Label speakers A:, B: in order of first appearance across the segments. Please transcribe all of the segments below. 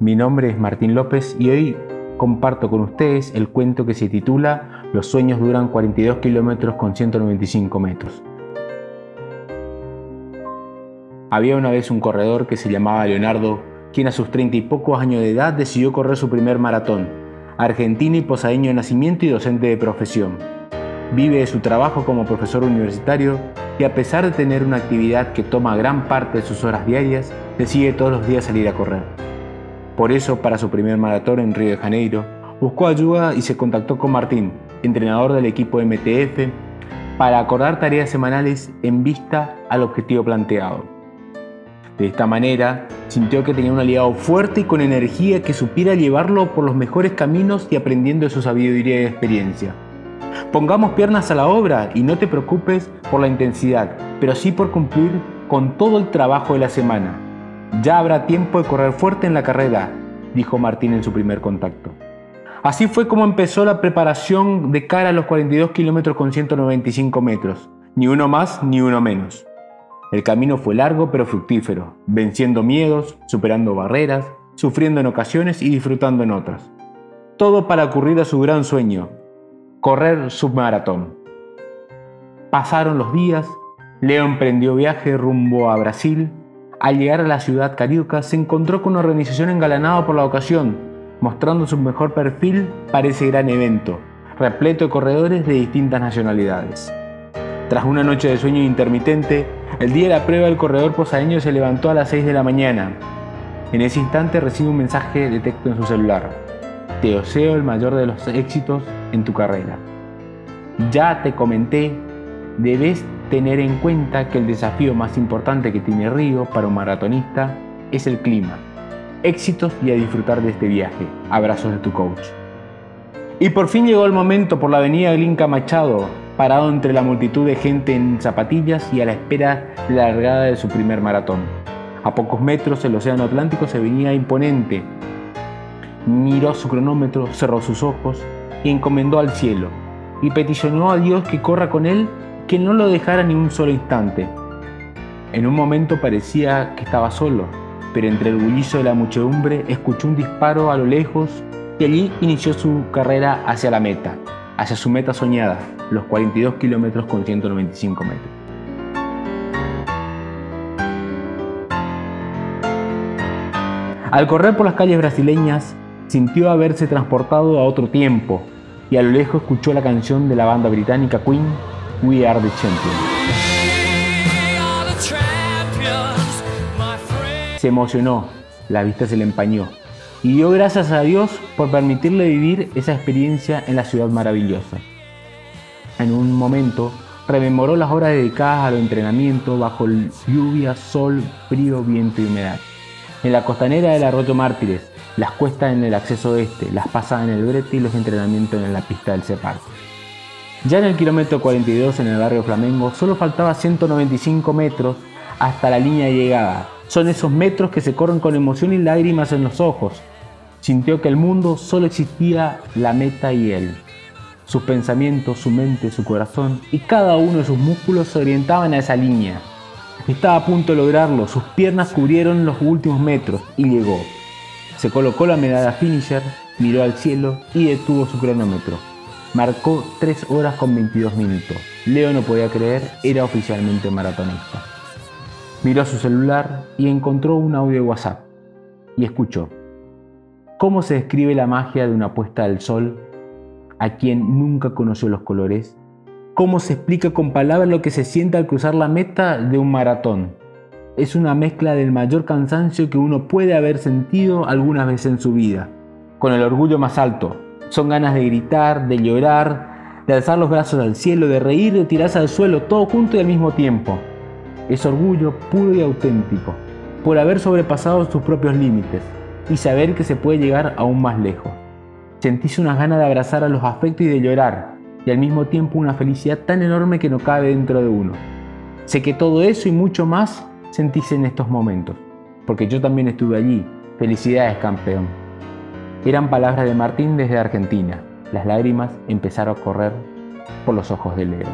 A: Mi nombre es Martín López y hoy comparto con ustedes el cuento que se titula Los sueños duran 42 kilómetros con 195 metros. Había una vez un corredor que se llamaba Leonardo, quien a sus treinta y pocos años de edad decidió correr su primer maratón, argentino y posadeño de nacimiento y docente de profesión. Vive de su trabajo como profesor universitario y a pesar de tener una actividad que toma gran parte de sus horas diarias, decide todos los días salir a correr. Por eso, para su primer maratón en Río de Janeiro, buscó ayuda y se contactó con Martín, entrenador del equipo MTF, para acordar tareas semanales en vista al objetivo planteado. De esta manera, sintió que tenía un aliado fuerte y con energía que supiera llevarlo por los mejores caminos y aprendiendo de su sabiduría y experiencia. Pongamos piernas a la obra y no te preocupes por la intensidad, pero sí por cumplir con todo el trabajo de la semana. Ya habrá tiempo de correr fuerte en la carrera, dijo Martín en su primer contacto. Así fue como empezó la preparación de cara a los 42 kilómetros con 195 metros, ni uno más ni uno menos. El camino fue largo pero fructífero, venciendo miedos, superando barreras, sufriendo en ocasiones y disfrutando en otras. Todo para ocurrir a su gran sueño, correr su maratón. Pasaron los días, Leo emprendió viaje rumbo a Brasil. Al llegar a la ciudad carioca se encontró con una organización engalanada por la ocasión, mostrando su mejor perfil para ese gran evento, repleto de corredores de distintas nacionalidades. Tras una noche de sueño intermitente, el día de la prueba el corredor posadeño se levantó a las 6 de la mañana. En ese instante recibe un mensaje de texto en su celular. Te deseo el mayor de los éxitos en tu carrera. Ya te comenté, debes tener en cuenta que el desafío más importante que tiene Río para un maratonista es el clima. Éxitos y a disfrutar de este viaje. Abrazos de tu coach. Y por fin llegó el momento por la avenida Glinka Machado, parado entre la multitud de gente en zapatillas y a la espera largada de su primer maratón. A pocos metros el océano Atlántico se venía imponente. Miró su cronómetro, cerró sus ojos y encomendó al cielo, y peticionó a Dios que corra con él, que no lo dejara ni un solo instante. En un momento parecía que estaba solo, pero entre el bullicio de la muchedumbre escuchó un disparo a lo lejos y allí inició su carrera hacia la meta, hacia su meta soñada, los 42 kilómetros con 195 metros. Al correr por las calles brasileñas, sintió haberse transportado a otro tiempo y a lo lejos escuchó la canción de la banda británica Queen, We Are the Champions. Se emocionó, la vista se le empañó y dio gracias a Dios por permitirle vivir esa experiencia en la ciudad maravillosa. En un momento rememoró las horas dedicadas al entrenamiento bajo lluvia, sol, frío, viento y humedad. En la costanera del arroyo Mártires, las cuestas en el acceso este, las pasadas en el brete y los entrenamientos en la pista del Cepar. Ya en el kilómetro 42 en el barrio Flamengo solo faltaba 195 metros hasta la línea de llegada, son esos metros que se corren con emoción y lágrimas en los ojos. Sintió que el mundo solo existía la meta y él. Sus pensamientos, su mente, su corazón y cada uno de sus músculos se orientaban a esa línea. Estaba a punto de lograrlo, sus piernas cubrieron los últimos metros y llegó. Se colocó la medalla finisher, miró al cielo y detuvo su cronómetro. Marcó 3 horas con 22 minutos. Leo no podía creer, era oficialmente maratonista. Miró su celular y encontró un audio de WhatsApp y escuchó. ¿Cómo se describe la magia de una puesta del sol a quien nunca conoció los colores? ¿Cómo se explica con palabras lo que se siente al cruzar la meta de un maratón? Es una mezcla del mayor cansancio que uno puede haber sentido algunas veces en su vida, con el orgullo más alto. Son ganas de gritar, de llorar, de alzar los brazos al cielo, de reír, de tirarse al suelo, todo junto y al mismo tiempo es orgullo puro y auténtico, por haber sobrepasado sus propios límites y saber que se puede llegar aún más lejos. Sentís unas ganas de abrazar a los afectos y de llorar, y al mismo tiempo una felicidad tan enorme que no cabe dentro de uno. Sé que todo eso y mucho más sentís en estos momentos, porque yo también estuve allí. Felicidades, campeón. Eran palabras de Martín desde Argentina. Las lágrimas empezaron a correr por los ojos de Leo.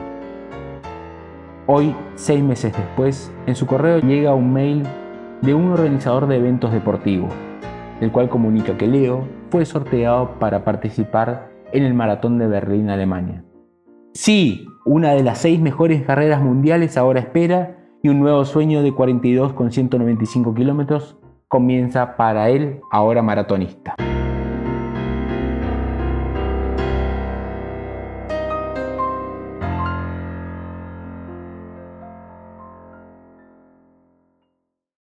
A: Hoy, seis meses después, en su correo llega un mail de un organizador de eventos deportivos. el cual comunica que Leo fue sorteado para participar en el Maratón de Berlín, Alemania. Sí, una de las seis mejores carreras mundiales ahora espera y un nuevo sueño de 42 con 195 kilómetros comienza para él, ahora maratonista.